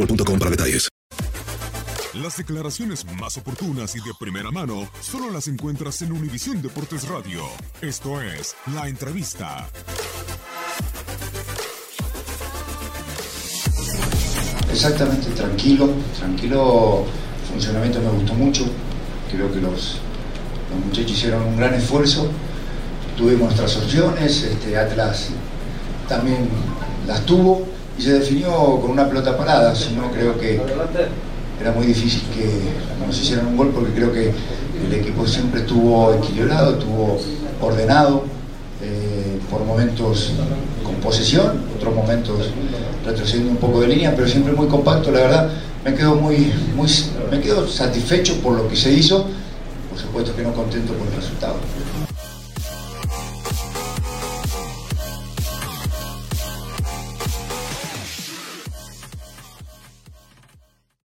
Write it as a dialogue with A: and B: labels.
A: boostmobile.com para detalles.
B: Las declaraciones más oportunas y de primera mano solo las encuentras en Univisión Deportes Radio. Esto es La Entrevista.
C: Exactamente, tranquilo, tranquilo. El funcionamiento me gustó mucho. Creo que los, los muchachos hicieron un gran esfuerzo. Tuvimos nuestras opciones, este, Atlas también las tuvo y se definió con una pelota parada. Si no, creo que era muy difícil que nos hicieran un gol porque creo que el equipo siempre estuvo equilibrado, estuvo ordenado, eh, por momentos con posesión, otros momentos retrocediendo un poco de línea, pero siempre muy compacto, la verdad me quedo muy, muy me quedo satisfecho por lo que se hizo, por supuesto que no contento por el resultado.